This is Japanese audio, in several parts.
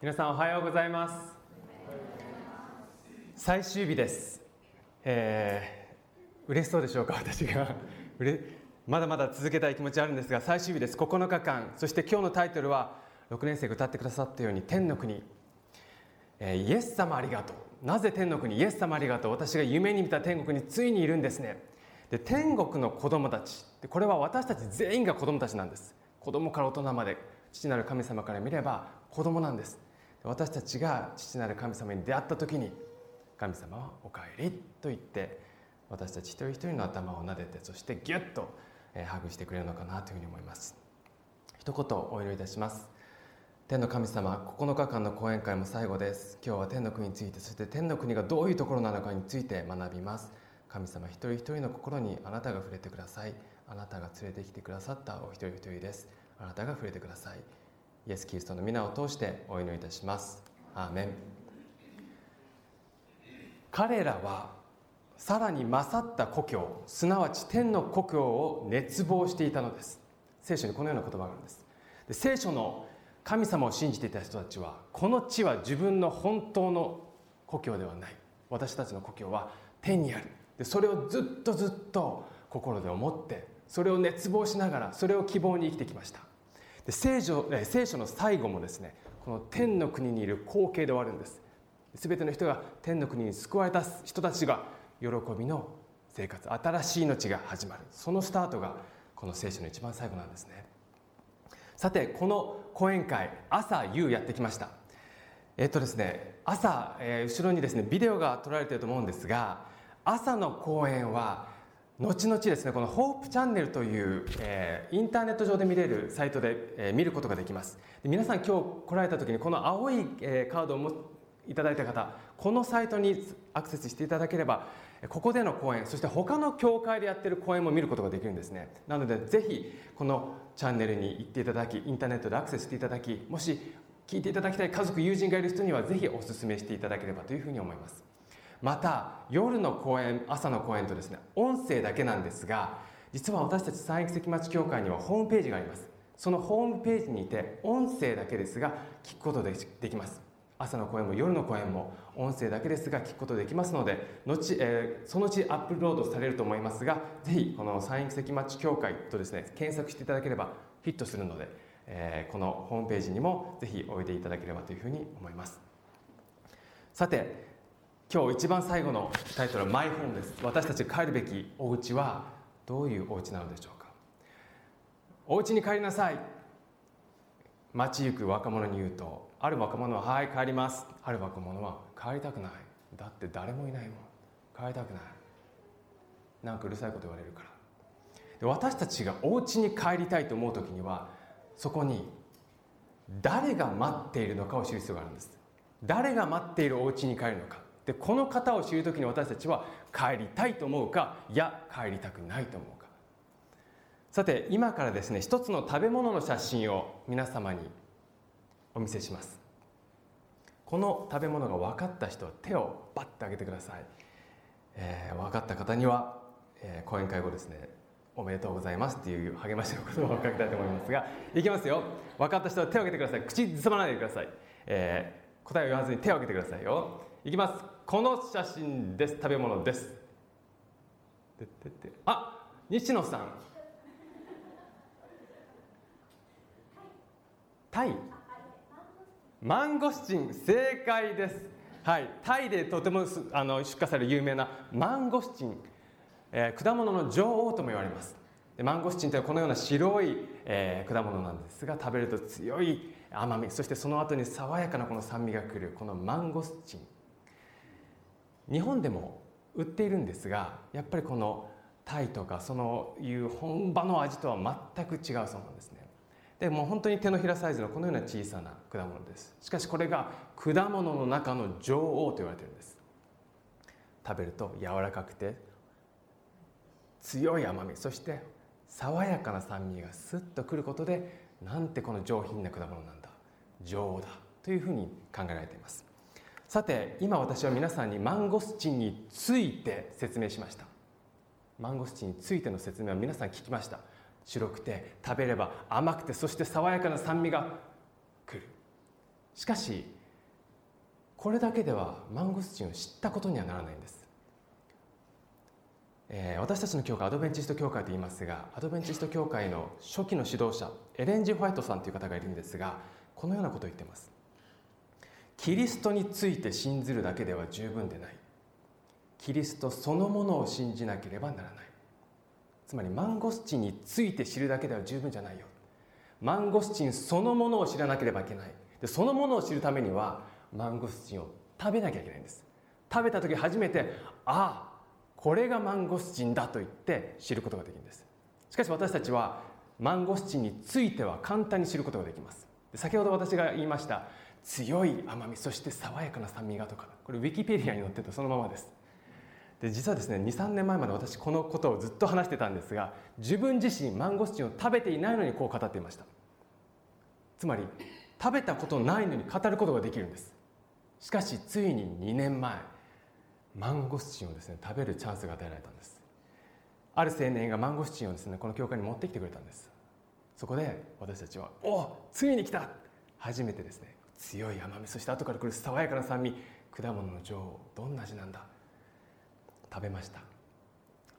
皆さんおはようございます。最終日です、えー、嬉しそうでしょうか？私が。まだまだ続けたい気持ちあるんですが最終日です。9日間。そして今日のタイトルは6年生が歌ってくださったように天の国、えーイエス様ありがとう。なぜ天の国イエス様ありがとう？私が夢に見た天国についにいるんですね。で天国の子供たち。でこれは私たち全員が子供たちなんです。子供から大人まで父なる神様から見れば子供なんです。私たちが父なる神様に出会った時に神様はお帰りと言って私たち一人一人の頭を撫でてそしてギュッとえーハグしてくれるのかなというふうに思います。一言お祈りいたします。天の神様9日間の講演会も最後です。今日は天の国についてそして天の国がどういうところなのかについて学びます。神様一人一人の心にあなたが触れてください。あなたが連れてきてくださったお一人一人です。あなたが触れてください。イエス・キリストの皆を通してお祈りいたします。アーメン。彼らはさらに勝った故郷すなわち天の故郷を熱望していたのです。聖書にこのような言葉があるんです。で聖書の神様を信じていた人たちはこの地は自分の本当の故郷ではない。私たちの故郷は天にある。でそれをずっとずっと心で思ってそれを熱望しながらそれを希望に生きてきました。で聖書聖書の最後もですねこの天の国にいる光景で終わるんです。全ての人が天の国に救われた人たちが喜びの生活新しい命が始まる。そのスタートがこの聖書の一番最後なんですね。さてこの講演会朝夕やってきました。えっとですね朝、えー後ろにですねビデオが撮られてると思うんですが朝の講演は後々ですねこのホープチャンネルという、えーインターネット上で見れるサイトで、えー見ることができます。で皆さん今日来られた時にこの青い、えーカードをもいただいた方このサイトにアクセスしていただければここでの講演そして他の教会でやってる講演も見ることができるんですね。なのでぜひこのチャンネルに行っていただきインターネットでアクセスしていただきもし聞いていただきたい家族友人がいる人にはぜひお勧めしていただければというふうに思います。また夜の講演朝の講演とですね音声だけなんですが実は私たち三駅関町教会にはホームページがあります。そのホームページにて音声だけですが聞くことでできます。朝の講演も夜の講演も音声だけですが聞くことできますので後、えーそのうちアップロードされると思いますがぜひこの三駅関町教会とですね検索していただければヒットするので、えーこのホームページにもぜひおいでいただければというふうに思います。さて今日一番最後のタイトルは「マイホーム」です。私たち帰るべきお家はどういうお家なのでしょうか。お家に帰りなさい。街行く若者に言うとある若者は「はい帰ります」ある若者は「帰りたくない」だって誰もいないもん。帰りたくない。なんかうるさいこと言われるから。で私たちがお家に帰りたいと思う時にはそこに誰が待っているのかを知る必要があるんです。誰が待っているお家に帰るのか。でこの方を知る時に私たちは帰りたいと思うかいや帰りたくないと思うか。さて今からですね一つの食べ物の写真を皆様にお見せします。この食べ物が分かった人は手をバッと挙げてください、えー分かった方には、えー講演会後ですねおめでとうございますっていう励ましの言葉をかけたいと思いますがいきますよ。分かった人は手を挙げてください。口ずさまないでください、えー答えを言わずに手を挙げてくださいよ。いきます。この写真です。食べ物です。ででで。あ西野さん。タイ。マンゴスチン。正解です。はい。タイでとてもあの出荷される有名なマンゴスチン、えー果物の女王とも言われます。でマンゴスチンというのはこのような白い、えー果物なんですが食べると強い甘みそしてその後に爽やかなこの酸味がくるこのマンゴスチン。日本でも売っているんですがやっぱりこのタイとかそのいう本場の味とは全く違うそうなんですね。でもう本当に手のひらサイズのこのような小さな果物です。しかしこれが果物の中の女王と言われているんです。食べると柔らかくて強い甘みそして爽やかな酸味がスッとくることでなんてこの上品な果物なんだ。女王だというふうに考えられています。さて今私は皆さんにマンゴスチンについて説明しました。マンゴスチンについての説明は皆さん聞きました。白くて食べれば甘くてそして爽やかな酸味がくる。しかしこれだけではマンゴスチンを知ったことにはならないんです、えー、私たちの教会アドベンチスト教会と言いますがアドベンチスト教会の初期の指導者エレンジ・ホワイトさんという方がいるんですがこのようなことを言ってます。キリストについて信ずるだけでは十分でない。キリストそのものを信じなければならない。つまりマンゴスチンについて知るだけでは十分じゃないよ。マンゴスチンそのものを知らなければいけない。でそのものを知るためにはマンゴスチンを食べなきゃいけないんです。食べた時初めてああこれがマンゴスチンだと言って知ることができるんです。しかし私たちはマンゴスチンについては簡単に知ることができます。先ほど私が言いました強い甘みそして爽やかな酸味がとか。これウィキペディアに載ってたそのままです。で実はですね23年前まで私このことをずっと話してたんですが自分自身マンゴスチンを食べていないのにこう語っていました。つまり食べたことないのに語ることができるんです。しかしついに2年前マンゴスチンをですね食べるチャンスが与えられたんです。ある青年がマンゴスチンをですねこの教会に持ってきてくれたんです。そこで私たちは「おついに来た!」初めてですね強い甘みそして後から来る爽やかな酸味果物の女王どんな味なんだ？食べました、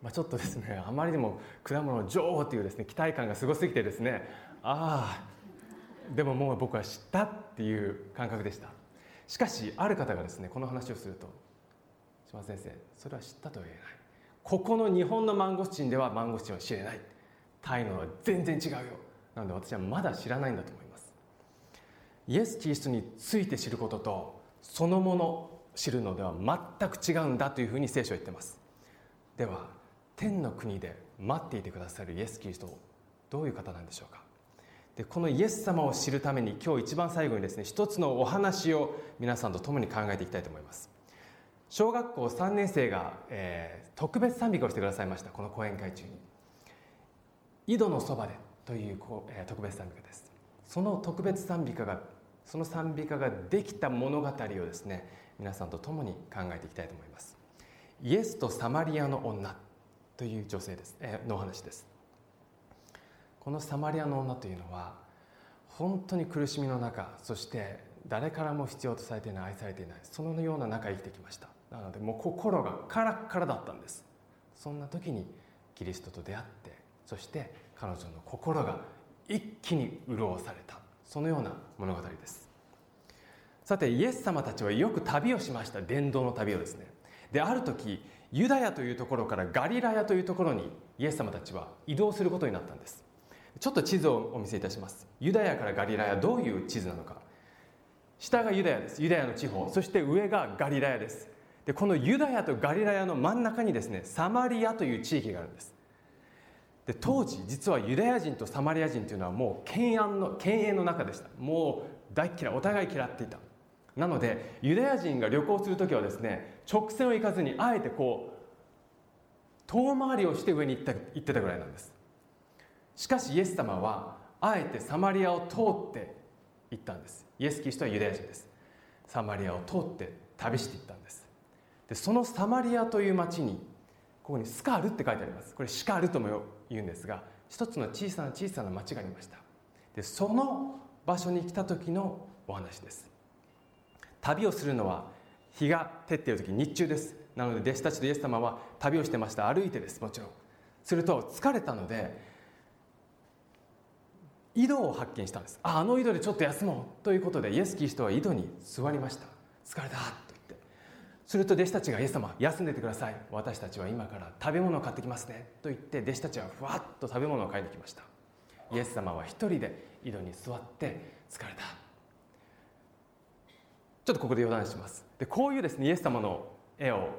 まあ、ちょっとですねあまりにも果物の女王というですね期待感がすごすぎてですねああでももう僕は知ったっていう感覚でした。しかしある方がですねこの話をすると島先生それは知ったとは言えない。ここの日本のマンゴスチンではマンゴスチンは知れない。タイのは全然違うよ。なので私はまだ知らないんだと思います。イエス・キリストについて知ることとそのもの知るのでは全く違うんだというふうに聖書は言ってます。では天の国で待っていてくださるイエス・キリストどういう方なんでしょうか。でこのイエス様を知るために今日一番最後にですね一つのお話を皆さんと共に考えていきたいと思います。小学校3年生が、えー、特別賛美歌をしてくださいました。この講演会中に「井戸のそばで」という、え、特別賛美歌です。その特別賛美歌がその賛美歌ができた物語をですね皆さんと共に考えていきたいと思います。イエスとサマリアの女という女性です、え、のお話です。このサマリアの女というのは本当に苦しみの中そして誰からも必要とされていない愛されていないそのような中生きてきました。なのでもう心がカラッカラだったんです。そんな時にキリストと出会ってそして彼女の心が一気に潤された。そのような物語です。さてイエス様たちはよく旅をしました。伝道の旅をですね。である時ユダヤというところからガリラヤというところにイエス様たちは移動することになったんです。ちょっと地図をお見せいたします。ユダヤからガリラヤどういう地図なのか。下がユダヤです。ユダヤの地方。そして上がガリラヤです。でこのユダヤとガリラヤの真ん中にですねサマリアという地域があるんです。で当時実はユダヤ人とサマリア人というのはもう犬猿の犬猿の中でした。もう大嫌いお互い嫌っていた。なのでユダヤ人が旅行する時はですね直線を行かずにあえてこう遠回りをして上に行った行ってたぐらいなんです。しかしイエス様はあえてサマリアを通って行ったんです。イエス・キリストはユダヤ人です。サマリアを通って旅していったんです。でそのサマリアという町にここにスカールって書いてあります。これシカールとも言うんですが一つの小さな小さな町がありました。でその場所に来た時のお話です。旅をするのは日が照っている時日中です。なので弟子たちとイエス様は旅をしてました。歩いてですもちろん。すると疲れたので井戸を発見したんです。ああの井戸でちょっと休もう。ということでイエス・キリストは井戸に座りました。疲れた。すると弟子たちがイエス様休んでてください。私たちは今から食べ物を買ってきますね。と言って弟子たちはふわっと食べ物を買いに来ました。イエス様は一人で井戸に座って疲れた。ちょっとここで余談します。でこういうですねイエス様の絵を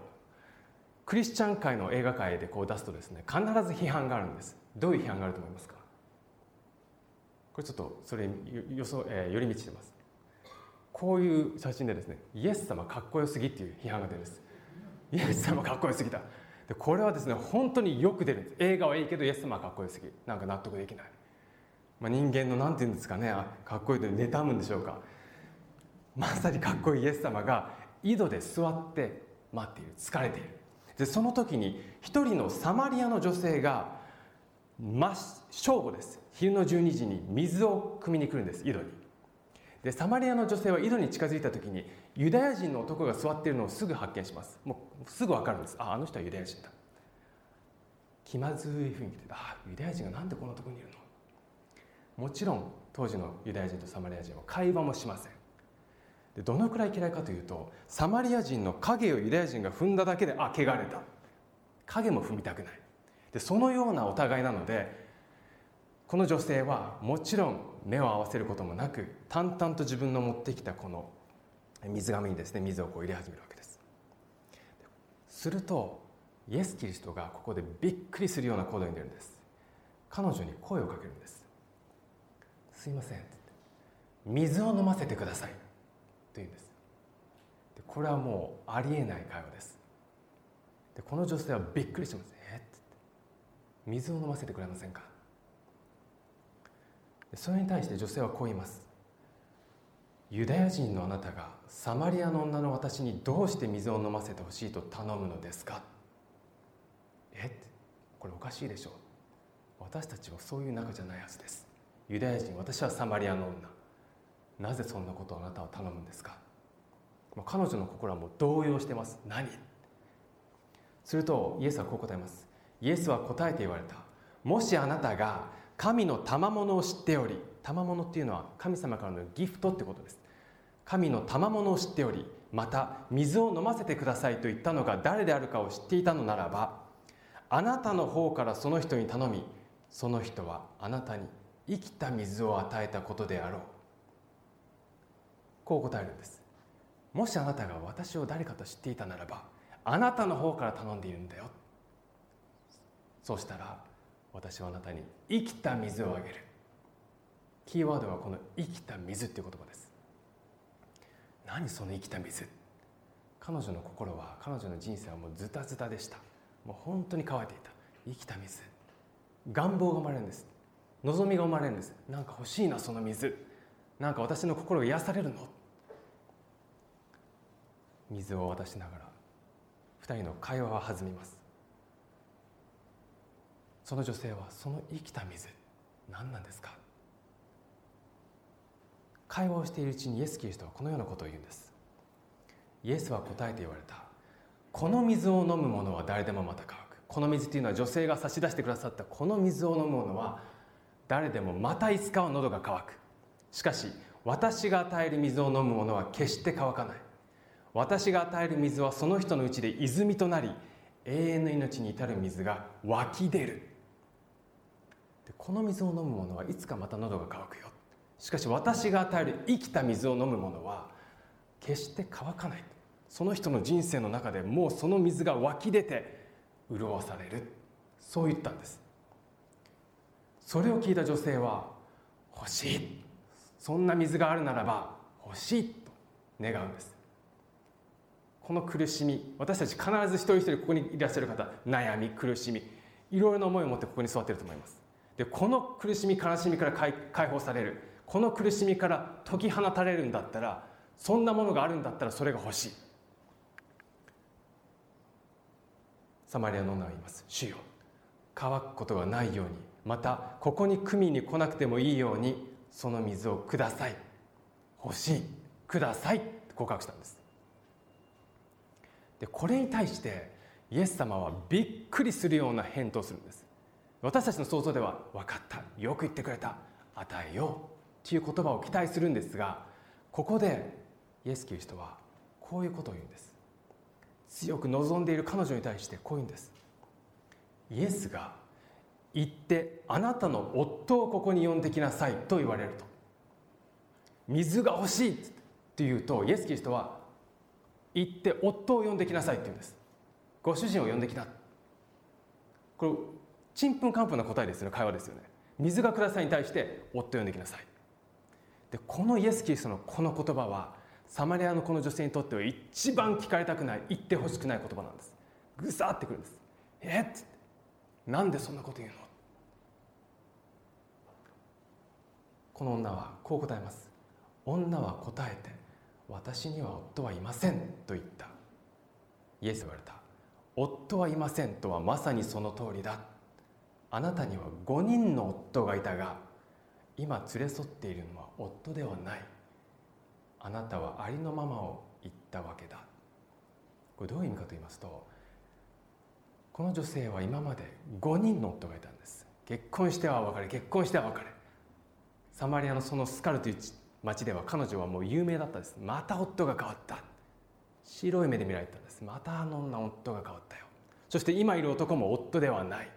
クリスチャン界の映画界でこう出すとですね必ず批判があるんです。どういう批判があると思いますか？これちょっとそれ予想、えー、寄り道してます。こういう写真でですねイエス様かっこよすぎっていう批判が出るんです。イエス様かっこよすぎた。でこれはですね本当によく出るんです。映画はいいけどイエス様はかっこよすぎ。なんか納得できない、まあ、人間の何て言うんですかねかっこいいと妬むんでしょうか。まさにかっこいいイエス様が井戸で座って待っている。疲れている。でその時に一人のサマリアの女性が真正午です。昼の12時に水を汲みに来るんです井戸に。でサマリアの女性は井戸に近づいた時にユダヤ人の男が座っているのをすぐ発見します。もうすぐ分かるんです。ああの人はユダヤ人だ。気まずい雰囲気でああユダヤ人がなんでこんなとこにいるの？もちろん当時のユダヤ人とサマリア人は会話もしません。でどのくらい嫌いかというとサマリア人の影をユダヤ人が踏んだだけであ汚れた。影も踏みたくない。でそのようなお互いなのでこの女性はもちろん目を合わせることもなく淡々と自分の持ってきたこの水がめにですね水をこう入れ始めるわけです。するとイエス・キリストがここでびっくりするような行動に出るんです。彼女に声をかけるんです。すいません水を飲ませてください。と言うんです。でこれはもうありえない会話です。でこの女性はびっくりしてます。えって。水を飲ませてくれませんか？それに対して女性はこう言います。ユダヤ人のあなたがサマリアの女の私にどうして水を飲ませてほしいと頼むのですか？え？これおかしいでしょ。う私たちはそういう仲じゃないはずです。ユダヤ人私はサマリアの女。なぜそんなことをあなたは頼むんですか？彼女の心はもう動揺してます。何？するとイエスはこう答えます。イエスは答えて言われた。もしあなたが神の賜物を知っており賜物っていうのは神様からのギフトってことです。神の賜物を知っておりまた水を飲ませてくださいと言ったのが誰であるかを知っていたのならばあなたの方からその人に頼みその人はあなたに生きた水を与えたことであろう。こう答えるんです。もしあなたが私を誰かと知っていたならばあなたの方から頼んでいるんだよ。そうしたら私はあなたに生きた水をあげる。キーワードはこの生きた水っていう言葉です。何その生きた水？彼女の心は彼女の人生はもうズタズタでした。もう本当に乾いていた。生きた水。願望が生まれるんです。望みが生まれるんです。なんか欲しいなその水。なんか私の心が癒されるの。水を渡しながら二人の会話は弾みます。その女性はその生きた水何なんですか？会話をしているうちにイエス・キリストはこのようなことを言うんです。イエスは答えて言われた。この水を飲む者は誰でもまた乾く。この水というのは女性が差し出してくださった。この水を飲む者は誰でもまたいつかは喉が渇く。しかし私が与える水を飲む者は決して乾かない。私が与える水はその人のうちで泉となり永遠の命に至る水が湧き出る。この水を飲む者はいつかまた喉が渇くよ。しかし私が与える生きた水を飲む者は決して乾かない。その人の人生の中でもうその水が湧き出て潤される。そう言ったんです。それを聞いた女性は欲しい。そんな水があるならば欲しいと願うんです。この苦しみ私たち必ず一人一人ここにいらっしゃる方悩み苦しみいろいろな思いを持ってここに座ってると思います。でこの苦しみ悲しみから解放される。この苦しみから解き放たれるんだったらそんなものがあるんだったらそれが欲しい。サマリアの女は言います。主よ乾くことがないようにまたここに組みに来なくてもいいようにその水をください。欲しい。ください。告白したんです。でこれに対してイエス様はびっくりするような返答をするんです。私たちの想像では分かった。よく言ってくれた。与えよう。という言葉を期待するんですがここでイエス・キリストはこういうことを言うんです。強く望んでいる彼女に対してこう言うんです。イエスが行ってあなたの夫をここに呼んできなさいと言われると。水が欲しいって言うとイエス・キリストは行って夫を呼んできなさいって言うんです。ご主人を呼んできな。これちんぷんかんぷんな答えですよね。会話ですよね。水がくださいに対して夫を呼んできなさい。でこのイエス・キリストのこの言葉はサマリアのこの女性にとっては一番聞かれたくない言ってほしくない言葉なんです。ぐさってくるんです。えっ？ってなんでそんなこと言うの？この女はこう答えます。女は答えて私には夫はいませんと言った。イエスは言われた。夫はいませんとはまさにその通りだ。あなたには5人の夫がいたが今連れ添っているのは夫ではない。あなたはありのままを言ったわけだ。これどういう意味かと言いますとこの女性は今まで5人の夫がいたんです。結婚しては別れ結婚しては別れ。サマリアのそのスカルという町では彼女はもう有名だったんです。また夫が変わった。白い目で見られたんです。またあの女夫が変わったよ。そして今いる男も夫ではない。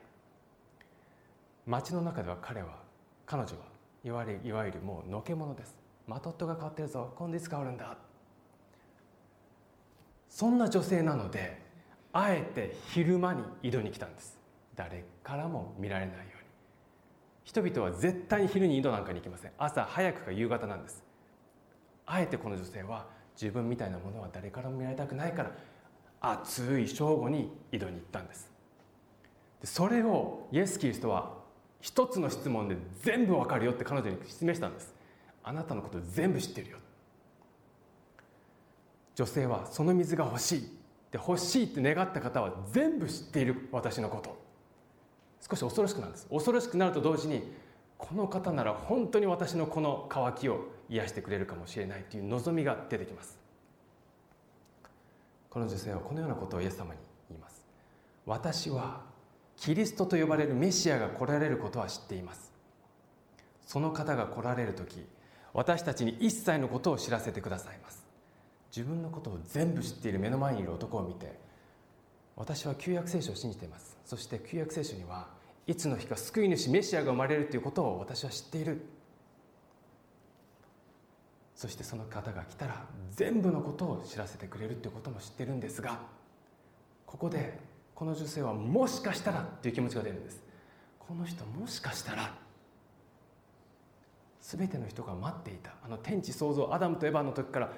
町の中では彼は彼女はいわゆるいわゆるもうのけ者です。また夫が変わってるぞ。今度いつ変わるんだ。そんな女性なのであえて昼間に井戸に来たんです。誰からも見られないように。人々は絶対に昼に井戸なんかに行きません。朝早くか夕方なんです。あえてこの女性は自分みたいなものは誰からも見られたくないから暑い正午に井戸に行ったんです。それをイエス・キリストは一つの質問で全部わかるよって彼女に示したんです。あなたのこと全部知ってるよ。女性はその水が欲しいって欲しいって願った方は全部知っている私のこと。少し恐ろしくなるんです。恐ろしくなると同時にこの方なら本当に私のこの渇きを癒してくれるかもしれないという望みが出てきます。この女性はこのようなことをイエス様に言います。私はキリストと呼ばれるメシアが来られることは知っています。その方が来られる時私たちに一切のことを知らせてくださいます。自分のことを全部知っている目の前にいる男を見て私は旧約聖書を信じています。そして旧約聖書にはいつの日か救い主メシアが生まれるということを私は知っている。そしてその方が来たら全部のことを知らせてくれるということも知ってるんですがここでこの女性はもしかしたらという気持ちが出るんです。この人もしかしたら全ての人が待っていた。あの天地創造アダムとエヴァの時から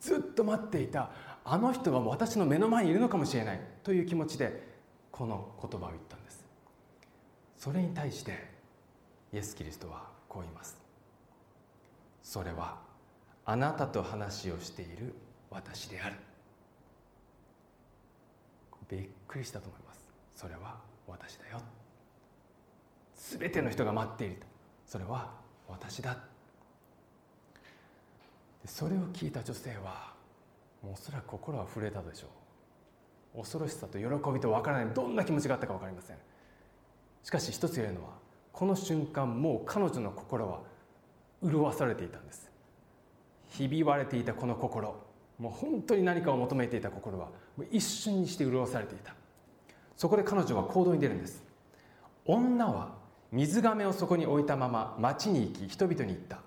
ずっと待っていた。あの人が私の目の前にいるのかもしれない。という気持ちでこの言葉を言ったんです。それに対してイエス・キリストはこう言います。それはあなたと話をしている私である。びっくりしたと思います。それは私だよ。全ての人が待っていると。それは私だ。それを聞いた女性はもうおそらく心は震えたでしょう。恐ろしさと喜びと分からない。どんな気持ちがあったか分かりません。しかし一つ言えるのはこの瞬間もう彼女の心は潤わされていたんです。ひび割れていたこの心。もう本当に何かを求めていた心は一瞬にして潤されていた。そこで彼女は行動に出るんです。女は水がめをそこに置いたまま町に行き人々に言った。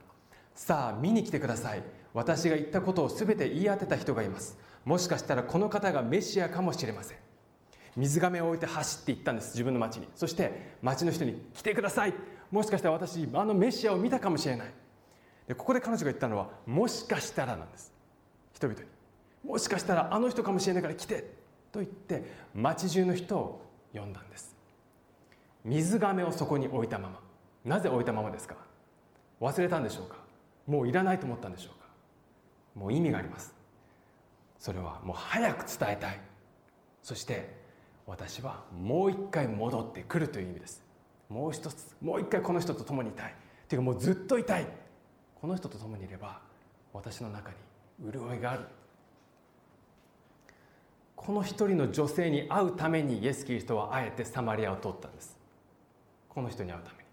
さあ見に来てください。私が言ったことを全て言い当てた人がいます。もしかしたらこの方がメシアかもしれません。水がめを置いて走って行ったんです自分の町に。そして町の人に来てください。もしかしたら私あのメシアを見たかもしれない。でここで彼女が言ったのはもしかしたらなんです。人々に。もしかしたらあの人かもしれないから来て。と言って町中の人を呼んだんです。水がめをそこに置いたまま。なぜ置いたままですか？忘れたんでしょうか？もういらないと思ったんでしょうか？もう意味があります。それはもう早く伝えたい。そして私はもう一回戻ってくるという意味です。もう一つもう一回この人と共にいたい。というかもうずっといたい。この人と共にいれば私の中に潤いがある。この一人の女性に会うためにイエス・キリストはあえてサマリアを通ったんです。この人に会うために。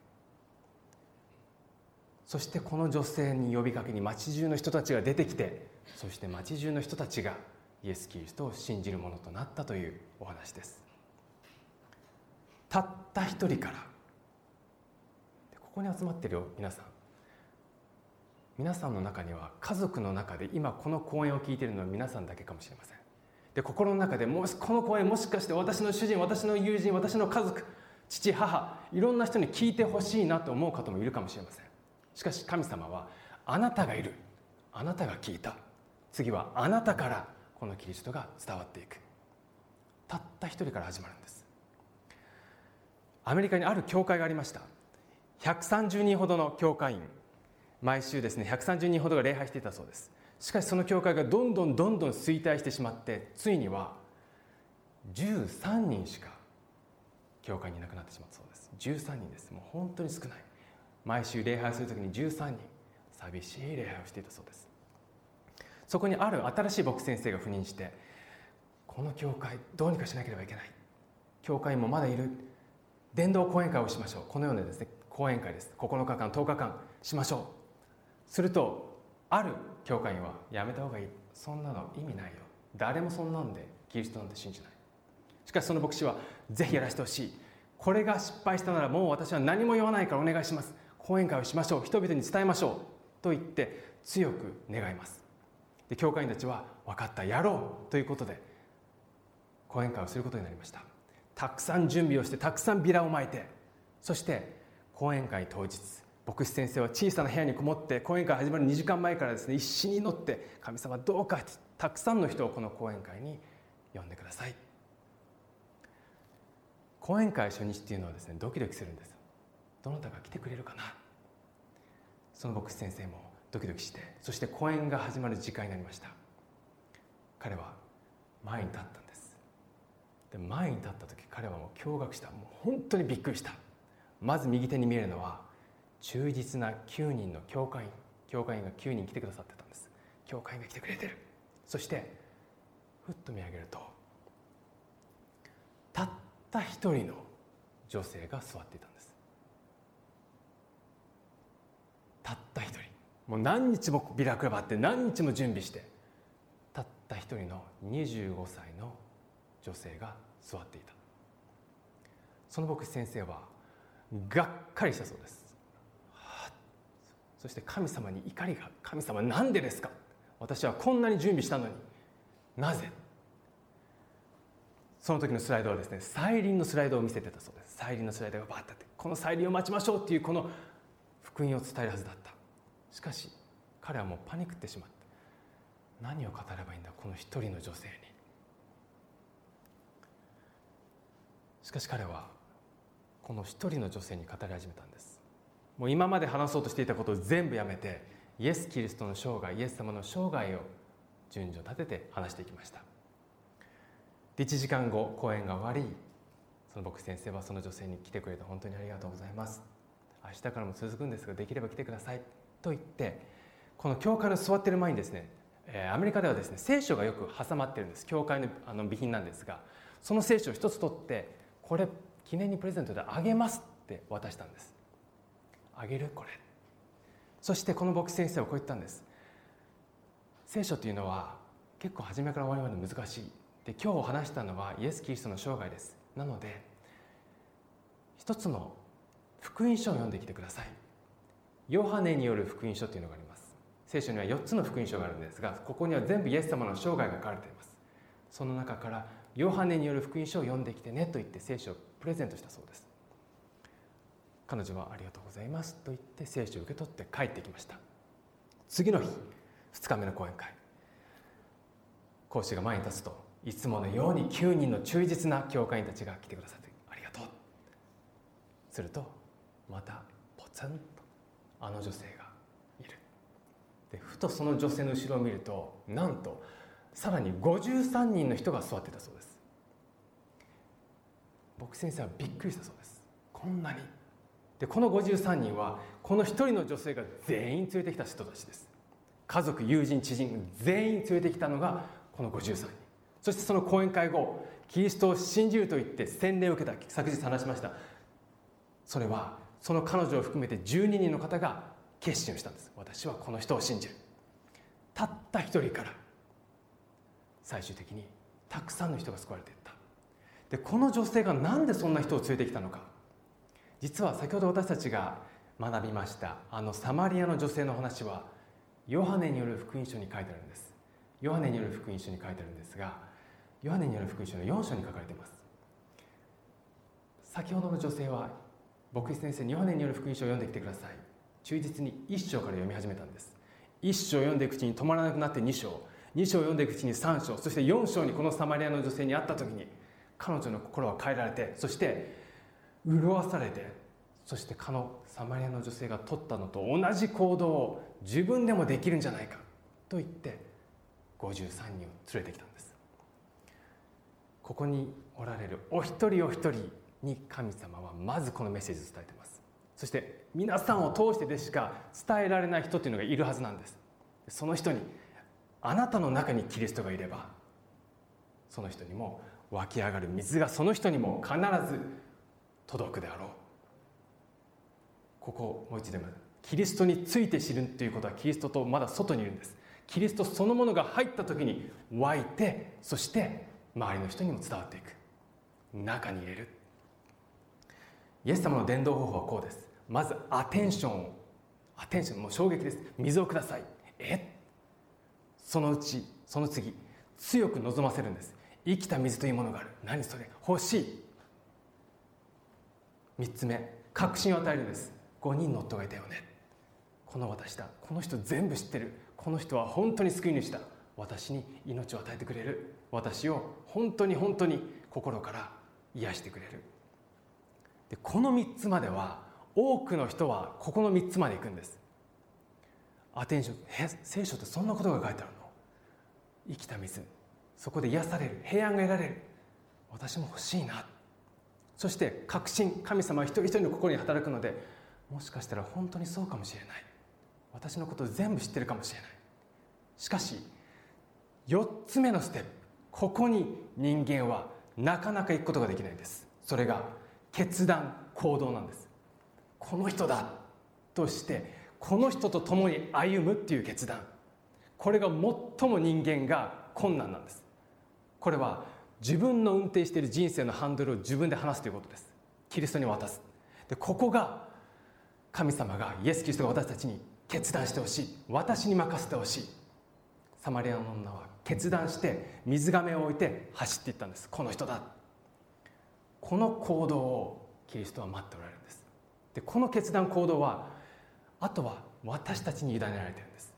そしてこの女性に呼びかけに町中の人たちが出てきてそして町中の人たちがイエス・キリストを信じるものとなったというお話です。たった一人からここに集まってるよ皆さん。皆さんの中には家族の中で今この講演を聞いているのは皆さんだけかもしれません。で心の中でもしこの講演もしかして私の主人私の友人私の家族父母いろんな人に聞いてほしいなと思う方もいるかもしれません。しかし神様はあなたがいる。あなたが聞いた。次はあなたからこのキリストが伝わっていく。たった一人から始まるんです。アメリカにある教会がありました。130人ほどの教会員。毎週ですね130人ほどが礼拝していたそうです。しかしその教会がどんどんどんどん衰退してしまってついには13人しか教会にいなくなってしまったそうです。13人です。もう本当に少ない。毎週礼拝する時に13人寂しい礼拝をしていたそうです。そこにある新しい牧先生が赴任してこの教会どうにかしなければいけない。教会もまだいる。伝道講演会をしましょう。このようなですね講演会です。9日間10日間しましょう。するとある教会員はやめた方がいい。そんなの意味ないよ。誰もそんなんでキリストなんて信じない。しかしその牧師はぜひやらせてほしい。これが失敗したならもう私は何も言わないからお願いします。講演会をしましょう。人々に伝えましょう。と言って強く願います。で教会員たちは分かったやろうということで講演会をすることになりました。たくさん準備をしてたくさんビラをまいてそして講演会当日牧師先生は小さな部屋にこもって講演会始まる2時間前からですね一心に祈って神様どうかたくさんの人をこの講演会に呼んでください。講演会初日っていうのはですねドキドキするんです。どなたが来てくれるかな。その牧師先生もドキドキしてそして講演が始まる時間になりました。彼は前に立ったんです。で前に立った時彼はもう驚愕した。もう本当にびっくりした。まず右手に見えるのは忠実な9人の教会員教会員が9人来てくださってたんです。教会員が来てくれてる。そしてふっと見上げるとたった一人の女性が座っていたんです。たった一人。もう何日もビラ配って何日も準備してたった一人の25歳の女性が座っていた。その牧師先生はがっかりしたそうです、はあ、そして神様に怒りが神様なんでですか？私はこんなに準備したのに。なぜ？その時のスライドはですね再臨のスライドを見せてたそうです。再臨のスライドがバッてってこの再臨を待ちましょうっていうこの福音を伝えるはずだった。しかし彼はもうパニックってしまった何を語ればいいんだこの一人の女性に。しかし彼はこの一人の女性に語り始めたんです。もう今まで話そうとしていたことを全部やめてイエス・キリストの生涯イエス様の生涯を順序立てて話していきました。で1時間後講演が終わりその僕先生はその女性に来てくれて本当にありがとうございます。明日からも続くんですができれば来てくださいと言ってこの教会の座ってる前にですねアメリカではですね聖書がよく挟まってるんです。教会のあの備品なんですがその聖書を一つ取ってこれ記念にプレゼントであげますって渡したんです。あげるこれ。そしてこの牧師先生はこう言ったんです。聖書というのは結構初めから終わりまで難しい。で今日話したのはイエス・キリストの生涯です。なので一つの福音書を読んできてください。ヨハネによる福音書というのがあります。聖書には4つの福音書があるんですがここには全部イエス様の生涯が書かれています。その中からヨハネによる福音書を読んできてねと言って聖書をプレゼントしたそうです。彼女はありがとうございますと言って聖書を受け取って帰ってきました。次の日2日目の講演会。講師が前に立つといつものように9人の忠実な教会員たちが来てくださってありがとう。するとまたポツンとあの女性がいる。でふとその女性の後ろを見るとなんとさらに53人の人が座ってたそうです。僕先生はびっくりしたそうです。こんなにでこの53人はこの1人の女性が全員連れてきた人たちです。家族友人知人全員連れてきたのがこの53人。そしてその講演会後キリストを信じると言って洗礼を受けた昨日話しました。それはその彼女を含めて12人の方が決心をしたんです。私はこの人を信じる。たった一人から最終的にたくさんの人が救われていった。でこの女性が何でそんな人を連れてきたのか。実は先ほど私たちが学びましたあのサマリアの女性の話はヨハネによる福音書に書いてあるんです。ヨハネによる福音書に書いてあるんですがヨハネによる福音書の4章に書かれています。先ほどの女性は牧師先生にヨハネによる福音書を読んできてください。忠実に1章から読み始めたんです。1章読んでいくうちに止まらなくなって2章。2章読んでいくうちに3章。そして4章にこのサマリアの女性に会った時に彼女の心は変えられてそして潤されてそしてかのサマリアの女性が取ったのと同じ行動を自分でもできるんじゃないかと言って53人を連れてきたんです。ここにおられるお一人お一人に神様はまずこのメッセージを伝えてます。そして皆さんを通してでしか伝えられない人というのがいるはずなんです。その人にあなたの中にキリストがいればその人にも湧き上がる水がその人にも必ず届くであろう。ここもう一度キリストについて知るということはキリストとまだ外にいるんです。キリストそのものが入った時に湧いてそして周りの人にも伝わっていく。中に入れる。イエス様の伝道方法はこうです。まずアテンションを。アテンションもう衝撃です。水をください。えそのうちその次強く望ませるんです。生きた水というものがある。何それ？欲しい。3つ目確信を与えるんです。5人の夫がいたよね。この私だ。この人全部知ってる。この人は本当に救い主だ。私に命を与えてくれる。私を本当に本当に心から癒してくれる。でこの3つまでは多くの人はここの3つまで行くんです。アテンション聖書ってそんなことが書いてあるの？生きた水。そこで癒される。平安が得られる。私も欲しいな。そして確信神様一人一人の心に働くのでもしかしたら本当にそうかもしれない。私のこと全部知ってるかもしれない。しかし4つ目のステップここに人間はなかなか行くことができないんです。それが決断行動なんです。この人だとしてこの人と共に歩むっていう決断。これが最も人間が困難なんです。これは自分の運転している人生のハンドルを自分で離すということです。キリストに渡す。でここが神様がイエス・キリストが私たちに決断してほしい。私に任せてほしい。サマリアの女は決断して水がめを置いて走っていったんです。この人だ。この行動をキリストは待っておられるんです。でこの決断行動はあとは私たちに委ねられてるんです。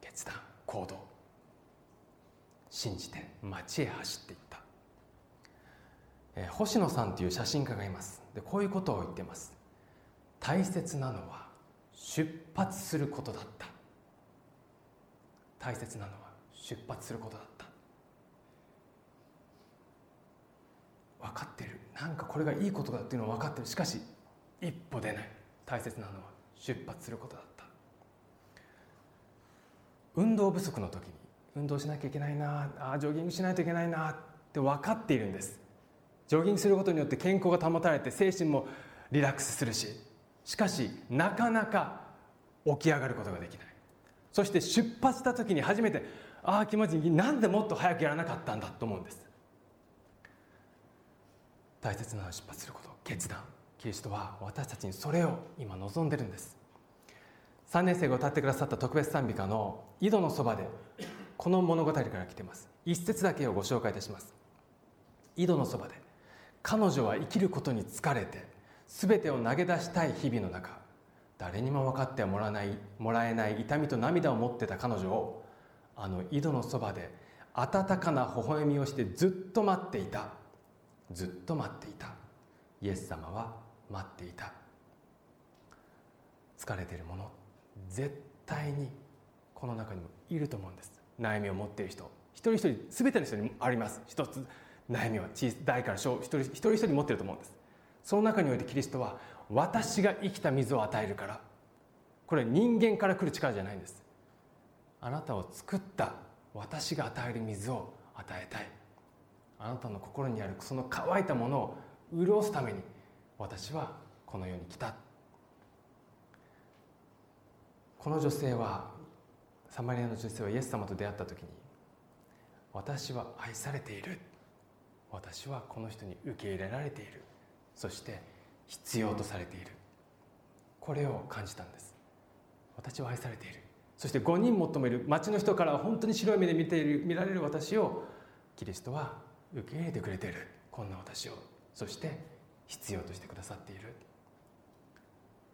決断行動。信じて街へ走っていった、えー、星野さんという写真家がいます。でこういうことを言ってます。大切なのは出発することだった。大切なのは出発することだった。分かってる。なんかこれがいいことだっていうのは分かってる。しかし一歩出ない。大切なのは出発することだった。運動不足の時に運動しなきゃいけないなあジョギングしないといけないなって分かっているんです。ジョギングすることによって健康が保たれて精神もリラックスするししかしなかなか起き上がることができない。そして出発した時に初めてああ気持ちいいなんでもっと早くやらなかったんだと思うんです。大切なのは出発すること。決断。キリストは私たちにそれを今望んでるんです。3年生が歌ってくださった特別賛美歌の「井戸のそばで」この物語から来てます。一節だけをご紹介いたします。井戸のそばで。彼女は生きることに疲れて全てを投げ出したい日々の中誰にも分かってはもらないもらえない痛みと涙を持ってた彼女をあの井戸のそばで温かな微笑みをしてずっと待っていた。ずっと待っていた。イエス様は待っていた。疲れている者絶対にこの中にもいると思うんです。悩みを持っている人。一人一人全ての人にあります。一つ。悩みは小大から小一人一人一人持ってると思うんです。その中においてキリストは私が生きた水を与えるから。これ人間から来る力じゃないんです。あなたを作った私が与える水を与えたい。あなたの心にあるその乾いたものを潤すために私はこの世に来た。この女性はサマリアの女性はイエス様と出会った時に私は愛されている。私はこの人に受け入れられている。そして必要とされている。これを感じたんです。私は愛されている。そして5人求める。町の人からは本当に白い目で見ている。見られる私をキリストは受け入れてくれている。こんな私を。そして必要としてくださっている。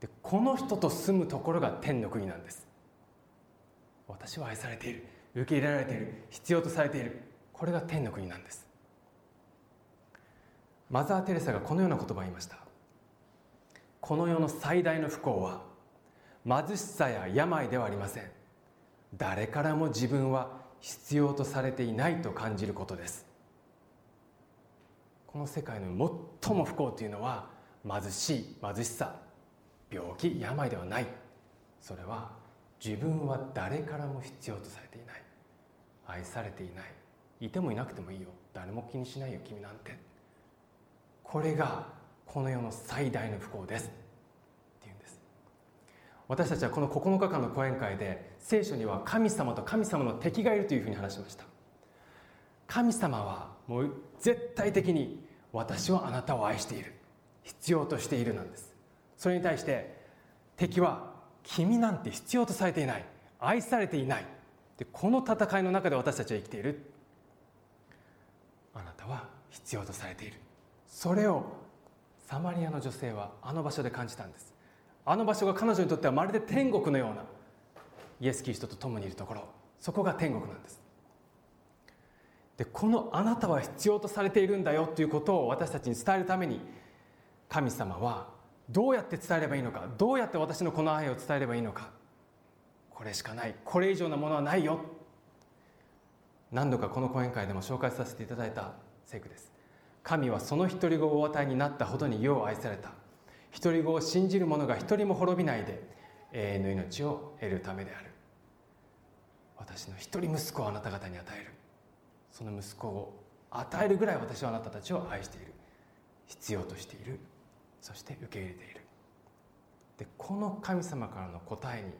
でこの人と住むところが天の国なんです。私は愛されている。受け入れられている。必要とされている。これが天の国なんです。マザー・テレサがこのような言葉を言いました。この世の最大の不幸は貧しさや病ではありません。誰からも自分は必要とされていないと感じることです。この世界の最も不幸というのは貧しい貧しさ病気病ではない。それは自分は誰からも必要とされていない。愛されていない。いてもいなくてもいいよ。誰も気にしないよ君なんて。これがこの世の最大の不幸です。って言うんです。私たちはこの9日間の講演会で聖書には神様と神様の敵がいるというふうに話しました。神様はもう絶対的に私はあなたを愛している。必要としているなんです。それに対して敵は君なんて必要とされていない。愛されていない。でこの戦いの中で私たちは生きている。あなたは必要とされている。それをサマリアの女性はあの場所で感じたんです。あの場所が彼女にとってはまるで天国のようなイエス・キリストと共にいるところ。そこが天国なんです。でこのあなたは必要とされているんだよということを私たちに伝えるために神様はどうやって伝えればいいのかどうやって私のこの愛を伝えればいいのかこれしかない。これ以上のものはないよ。何度かこの講演会でも紹介させていただいた聖句です。神はその独り子をお与えになったほどに世を愛された。独り子を信じる者が一人も滅びないで永遠の命を得るためである。私の一人息子をあなた方に与える。その息子を与えるぐらい私はあなたたちを愛している。必要としている。そして受け入れている。でこの神様からの答えに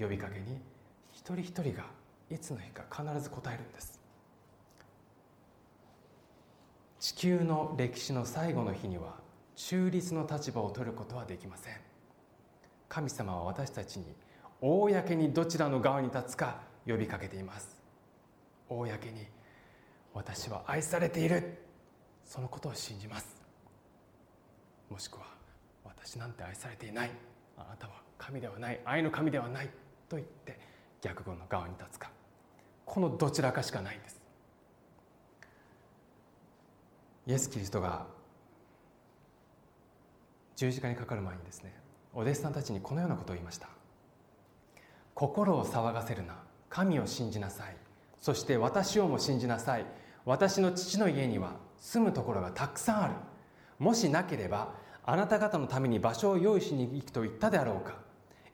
呼びかけに一人一人がいつの日か必ず答えるんです。地球の歴史の最後の日には中立の立場を取ることはできません。神様は私たちに公にどちらの側に立つか呼びかけています。公に私は愛されている。そのことを信じます。もしくは私なんて愛されていない。あなたは神ではない。愛の神ではない。と言って逆語の側に立つか。このどちらかしかないんです。イエス・キリストが十字架にかかる前にですねお弟子さんたちにこのようなことを言いました。心を騒がせるな。神を信じなさい。そして私をも信じなさい。私の父の家には住むところがたくさんある。もしなければあなた方のために場所を用意しに行くと言ったであろうか。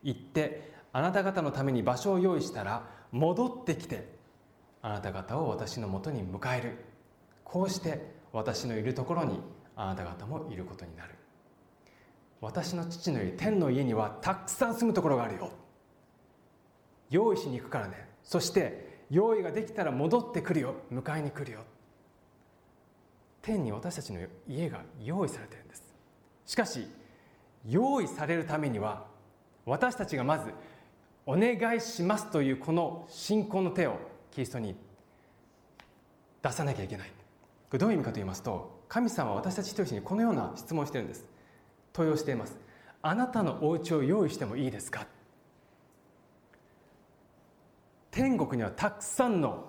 行ってあなた方のために場所を用意したら戻ってきてあなた方を私のもとに迎える。こうして私のいるところにあなた方もいることになる。私の父のいる天の家にはたくさん住むところがあるよ。用意しに行くからね。そして用意ができたら戻ってくるよ。迎えに来るよ。天に私たちの家が用意されてるんです。しかし用意されるためには私たちがまずお願いしますというこの信仰の手をキリストに出さなきゃいけない。れどういう意味かと言いますと神様は私たち一人一人にこのような質問をしてるんです。問いをしています。あなたのお家を用意してもいいですか？天国にはたくさんの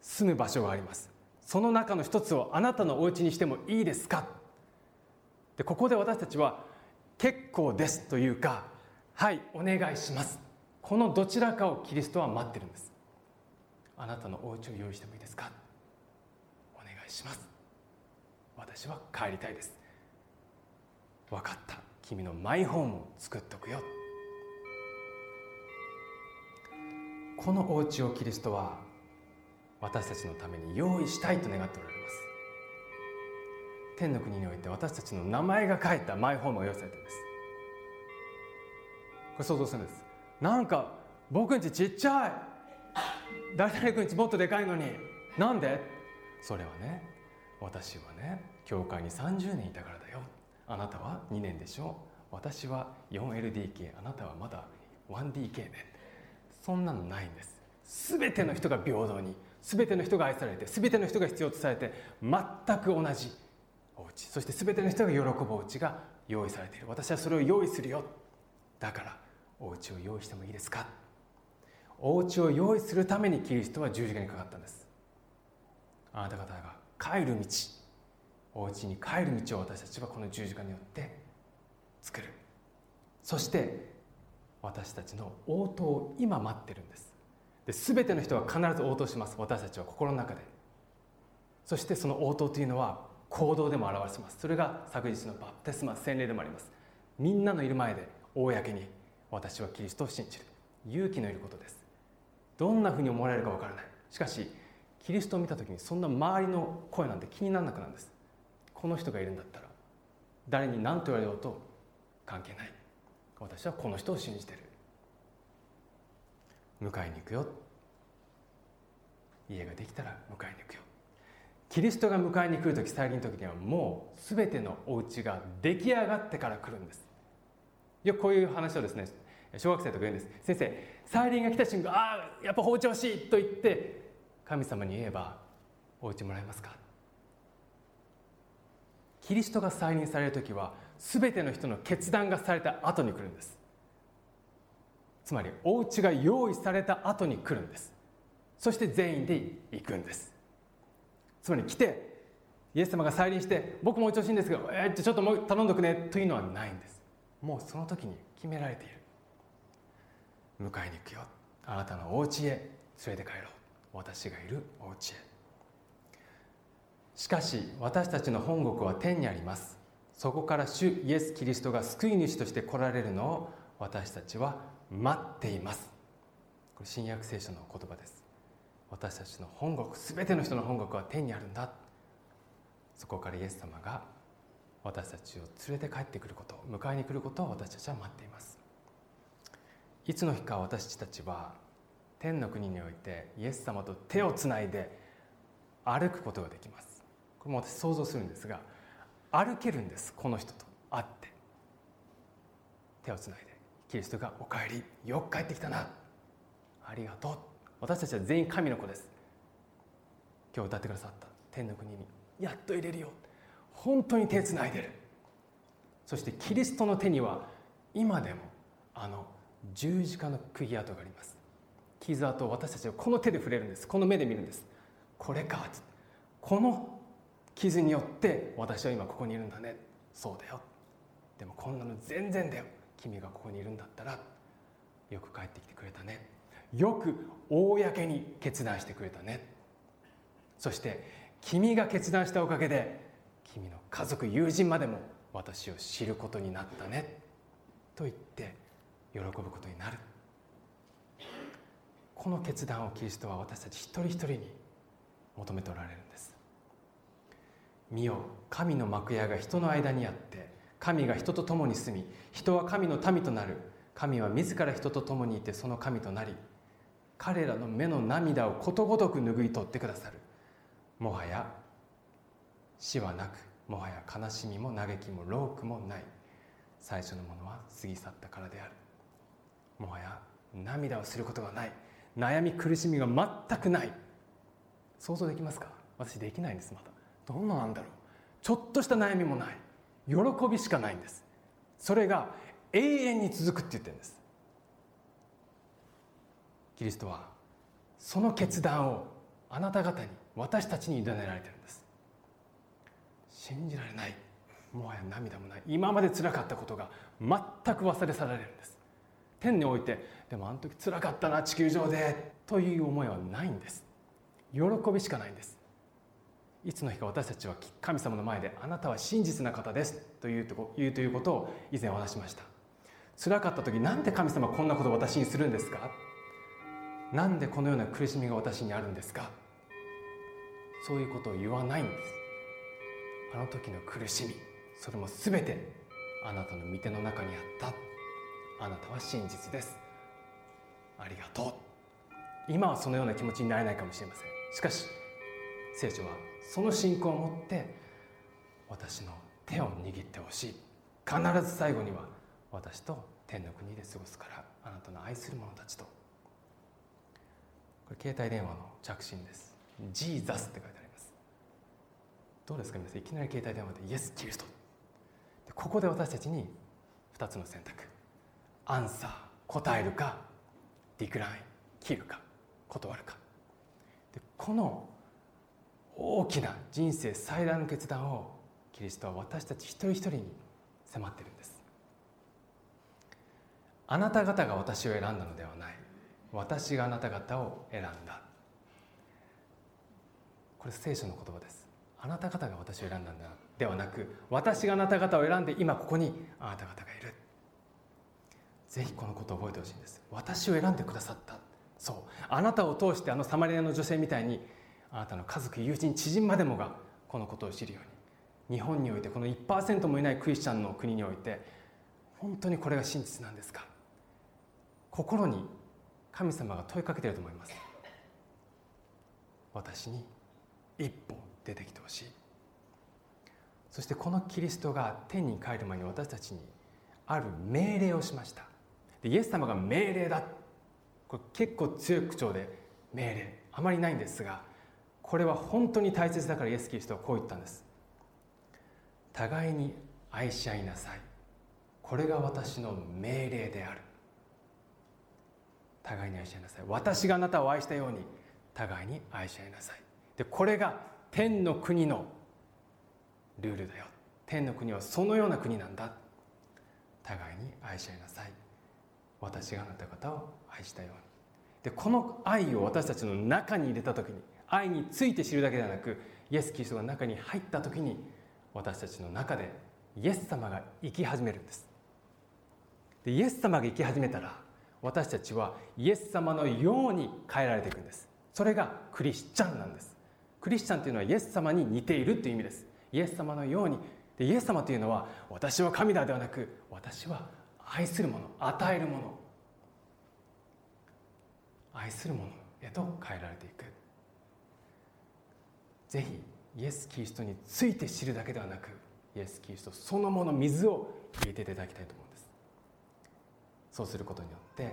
住む場所があります。その中の一つをあなたのお家にしてもいいですか？でここで私たちは結構ですというかはいお願いします。このどちらかをキリストは待ってるんです。あなたのお家を用意してもいいですか？します。私は帰りたいです。分かった。君のマイホームを作っとくよ。このお家をキリストは私たちのために用意したいと願っておられます。天の国において私たちの名前が書いたマイホームが用意されてるんです。これ想像するんです。なんか僕んちちっちゃい。誰々君ちもっとでかいのに。なんで？それはね私はね教会に30年いたからだよ。あなたは2年でしょ。私は 4LDK あなたはまだ 1DK でそんなのないんです。全ての人が平等に全ての人が愛されて全ての人が必要とされて全く同じお家。そして全ての人が喜ぶお家が用意されている。私はそれを用意するよ。だからお家を用意してもいいですか。お家を用意するためにキリストは十字架にかかったんです。あなた方が帰る道お家に帰る道を私たちはこの十字架によって作る。そして私たちの応答を今待ってるんです。で全ての人は必ず応答します。私たちは心の中で。そしてその応答というのは行動でも表します。それが昨日のバプテスマ洗礼でもあります。みんなのいる前で公に私はキリストを信じる。勇気のいることです。どんなふうに思われるかわからない。しかしキリストを見た時にそんな周りの声なんて気にならなくなるんです。この人がいるんだったら誰に何と言われようと関係ない。私はこの人を信じてる。迎えに行くよ。家ができたら迎えに行くよ。キリストが迎えに来る時再臨の時にはもう全てのお家が出来上がってから来るんです。よくこういう話をですね小学生とか言うんです。先生再臨が来た瞬間ああやっぱ包丁欲しいと言って神様に言えばお家もらえますか？キリストが再臨される時は全ての人の決断がされた後に来るんです。つまりお家が用意された後に来るんです。そして全員で行くんです。つまり来てイエス様が再臨して僕もお家欲しいんですけど、えー、ちょっともう頼んどくねというのはないんです。もうその時に決められている。迎えに行くよ。あなたのお家へ連れて帰ろう。私がいるお家へ。しかし私たちの本国は天にあります。そこから主イエス・キリストが救い主として来られるのを私たちは待っています。これ新約聖書の言葉です。私たちの本国全ての人の本国は天にあるんだ。そこからイエス様が私たちを連れて帰ってくること迎えに来ることを私たちは待っています。いつの日か私たちは天の国においてイエス様と手をつないで歩くことができます。これも私想像するんですが歩けるんですこの人と。会って手をつないでキリストが「おかえりよく帰ってきたな。ありがとう」私たちは全員神の子です。今日歌ってくださった天の国にやっと入れるよ。本当に手つないでる。そしてキリストの手には今でもあの十字架の釘跡があります。傷跡を私たちはこの手で触れるんです。この目で見るんです。これか。この傷によって私は今ここにいるんだね。そうだよ。でもこんなの全然だよ。君がここにいるんだったらよく帰ってきてくれたね。よく公に決断してくれたね。そして君が決断したおかげで君の家族友人までも私を知ることになったね。と言って喜ぶことになる。この決断をキリストは私たち一人一人に求めておられるんです。見よ神の幕屋が人の間にあって神が人と共に住み人は神の民となる。神は自ら人と共にいてその神となり彼らの目の涙をことごとく拭い取ってくださる。もはや死はなくもはや悲しみも嘆きも労苦もない。最初のものは過ぎ去ったからである。もはや涙をすることがない。悩み苦しみが全くない。想像できますか？私できないんですまだ。どんななんだろう。ちょっとした悩みもない。喜びしかないんです。それが永遠に続くって言ってるんです。キリストはその決断をあなた方に私たちに委ねられてるんです。信じられない。もはや涙もない。今まで辛かったことが全く忘れ去られるんです。天においてでもあの時辛かったな地球上でという思いはないんです。喜びしかないんです。いつの日か私たちは神様の前であなたは真実な方ですというとこ言うということを以前お話しました。辛かった時なんで神様こんなことを私にするんですか？なんでこのような苦しみが私にあるんですか？そういうことを言わないんです。あの時の苦しみそれも全てあなたの御手の中にあった。あなたは真実です。ありがとう。今はそのような気持ちになれないかもしれません。しかし聖書はその信仰を持って私の手を握ってほしい。必ず最後には私と天の国で過ごすからあなたの愛する者たちと。これ携帯電話の着信です「ジーザス」って書いてあります。どうですか皆さん。いきなり携帯電話で「イエス・キリスト」ここで私たちに2つの選択。アンサー答えるかディクライン切るか断るか。でこの大きな人生最大の決断をキリストは私たち一人一人に迫ってるんです。あなた方が私を選んだのではない。私があなた方を選んだ。これ聖書の言葉です。あなた方が私を選んだんだではなく私があなた方を選んで今ここにあなた方がいる。ぜひこのことを覚えてほしいんです。私を選んでくださった。そう。あなたを通してあのサマリアの女性みたいにあなたの家族友人知人までもがこのことを知るように。日本においてこの1%もいないクリスチャンの国において本当にこれが真実なんですか。心に神様が問いかけていると思います。私に一歩出てきてほしい。そしてこのキリストが天に帰る前に私たちにある命令をしました。でイエス様が命令だ。これ結構強い口調で命令。あまりないんですがこれは本当に大切だからイエス・キリストはこう言ったんです。互いに愛し合いなさい。これが私の命令である。互いに愛し合いなさい。私があなたを愛したように互いに愛し合いなさい。でこれが天の国のルールだよ。天の国はそのような国なんだ。互いに愛し合いなさい。私があなた方を愛したように。でこの愛を私たちの中に入れた時に愛について知るだけではなくイエス・キリストが中に入った時に私たちの中でイエス様が生き始めるんです。でイエス様が生き始めたら私たちはイエス様のように変えられていくんです。それがクリスチャンなんです。クリスチャンというのはイエス様に似ているという意味です。イエス様のように。でイエス様というのは私は神だではなく私は愛するもの与えるもの。愛するものへと変えられていく。ぜひイエス・キリストについて知るだけではなくイエス・キリストそのもの水を入れていただきたいと思うんです。そうすることによって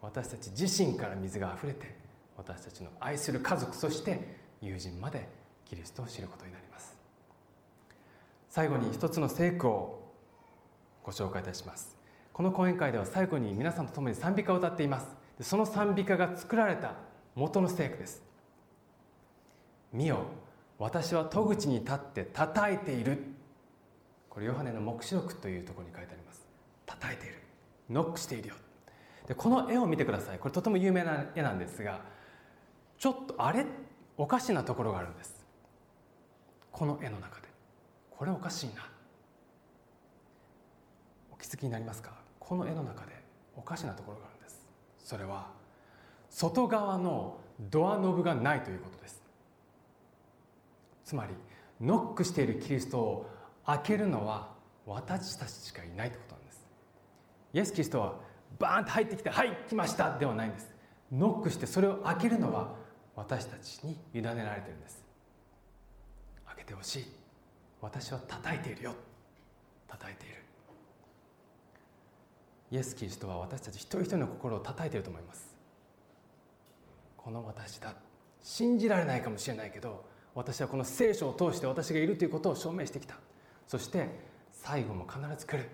私たち自身から水があふれて私たちの愛する家族そして友人までキリストを知ることになります。最後に一つの聖句をご紹介いたします。この講演会では最後に皆さんと共に賛美歌を歌っています。その賛美歌が作られた元の聖句です。見よ私は戸口に立って叩いている。これヨハネの黙示録というところに書いてあります。叩いている。ノックしているよ。でこの絵を見てください。これとても有名な絵なんですがちょっとあれおかしなところがあるんです。この絵の中で。これおかしいな。お気づきになりますか？この絵の中でおかしなところがあるんです。それは外側のドアノブがないということです。つまりノックしているキリストを開けるのは私たちしかいないということなんです。イエス・キリストはバーンと入ってきて「はい来ました」ではないんです。ノックしてそれを開けるのは私たちに委ねられてるんです。開けてほしい。私は叩いているよ。叩いている。イエス・キリストは私たち一人一人の心を叩いていると思います。この私だ。信じられないかもしれないけど私はこの聖書を通して私がいるということを証明してきた。そして最後も必ず来る。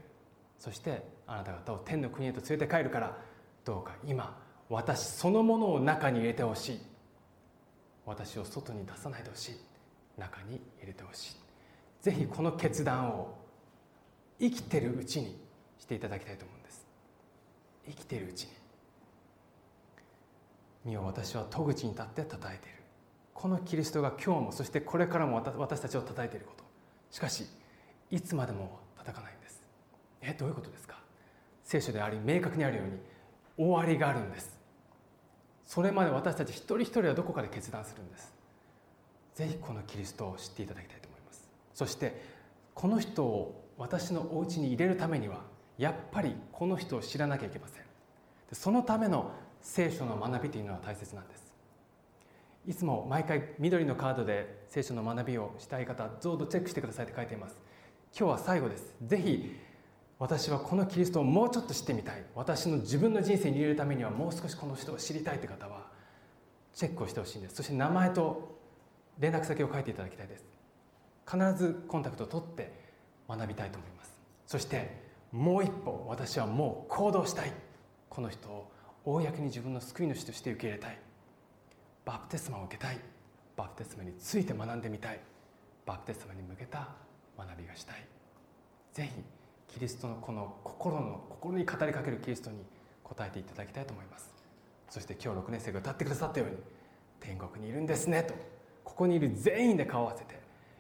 そしてあなた方を天の国へと連れて帰るからどうか今私そのものを中に入れてほしい。私を外に出さないでほしい。中に入れてほしい。ぜひこの決断を生きてるうちにしていただきたいと思う。んです生きているうちに。見よ私は戸口に立って叩いている。このキリストが今日もそしてこれからも私たちを叩いていること。しかしいつまでも叩かないんです。えどういうことですか？聖書であり明確にあるように終わりがあるんです。それまで私たち一人一人はどこかで決断するんです。ぜひこのキリストを知っていただきたいと思います。そしてこの人を私のお家に入れるためにはやっぱりこの人を知らなきゃいけません。そのための聖書の学びというのは大切なんです。いつも毎回緑のカードで聖書の学びをしたい方どうぞチェックしてくださいって書いています。今日は最後です。ぜひ私はこのキリストをもうちょっと知ってみたい。私の自分の人生に入れるためにはもう少しこの人を知りたいという方はチェックをしてほしいんです。そして名前と連絡先を書いていただきたいです。必ずコンタクトを取って学びたいと思います。そしてもう一歩私はもう行動したい。この人を公に自分の救い主として受け入れたい。バプテスマを受けたい。バプテスマについて学んでみたい。バプテスマに向けた学びがしたい。ぜひキリストのこの心の心に語りかけるキリストに答えていただきたいと思います。そして今日6年生が歌ってくださったように天国にいるんですねと。ここにいる全員で顔を合わせて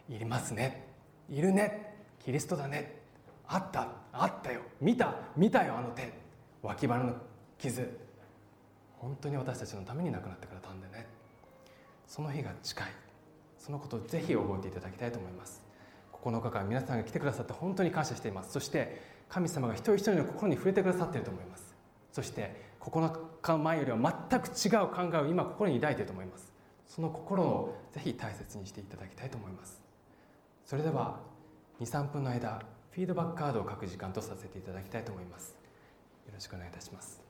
いりますね。いるね。キリストだね。あったあったよ。見た見たよあの手。脇腹の傷。本当に私たちのために亡くなってくれたんでね。その日が近い。そのことをぜひ覚えていただきたいと思います。9日間皆さんが来てくださって本当に感謝しています。そして神様が一人一人の心に触れてくださっていると思います。そして9日前よりは全く違う考えを今心に抱いていると思います。その心をぜひ大切にしていただきたいと思います。それでは23分の間フィードバックカードを書く時間とさせていただきたいと思います。よろしくお願いいたします。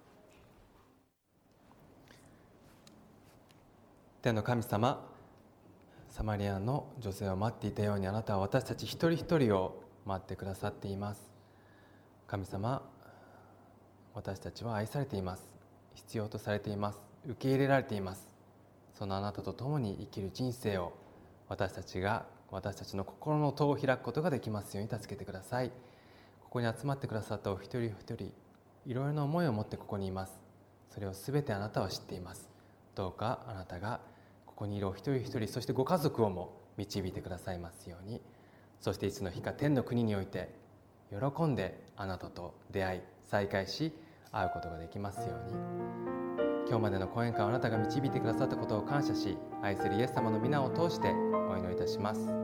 天の神様サマリアの女性を待っていたようにあなたは私たち一人一人を待ってくださっています。神様私たちは愛されています。必要とされています。受け入れられています。そのあなたと共に生きる人生を私たちが私たちの心の戸を開くことができますように助けてください。ここに集まってくださったお一人一人いろいろな思いを持ってここにいます。それを全てあなたは知っています。どうかあなたがここにいるお一人一人そしてご家族をも導いてくださいますように。そしていつの日か天の国において喜んであなたと出会い再会し会うことができますように。今日までの講演会をあなたが導いてくださったことを感謝し愛するイエス様の皆を通してお祈りいたします。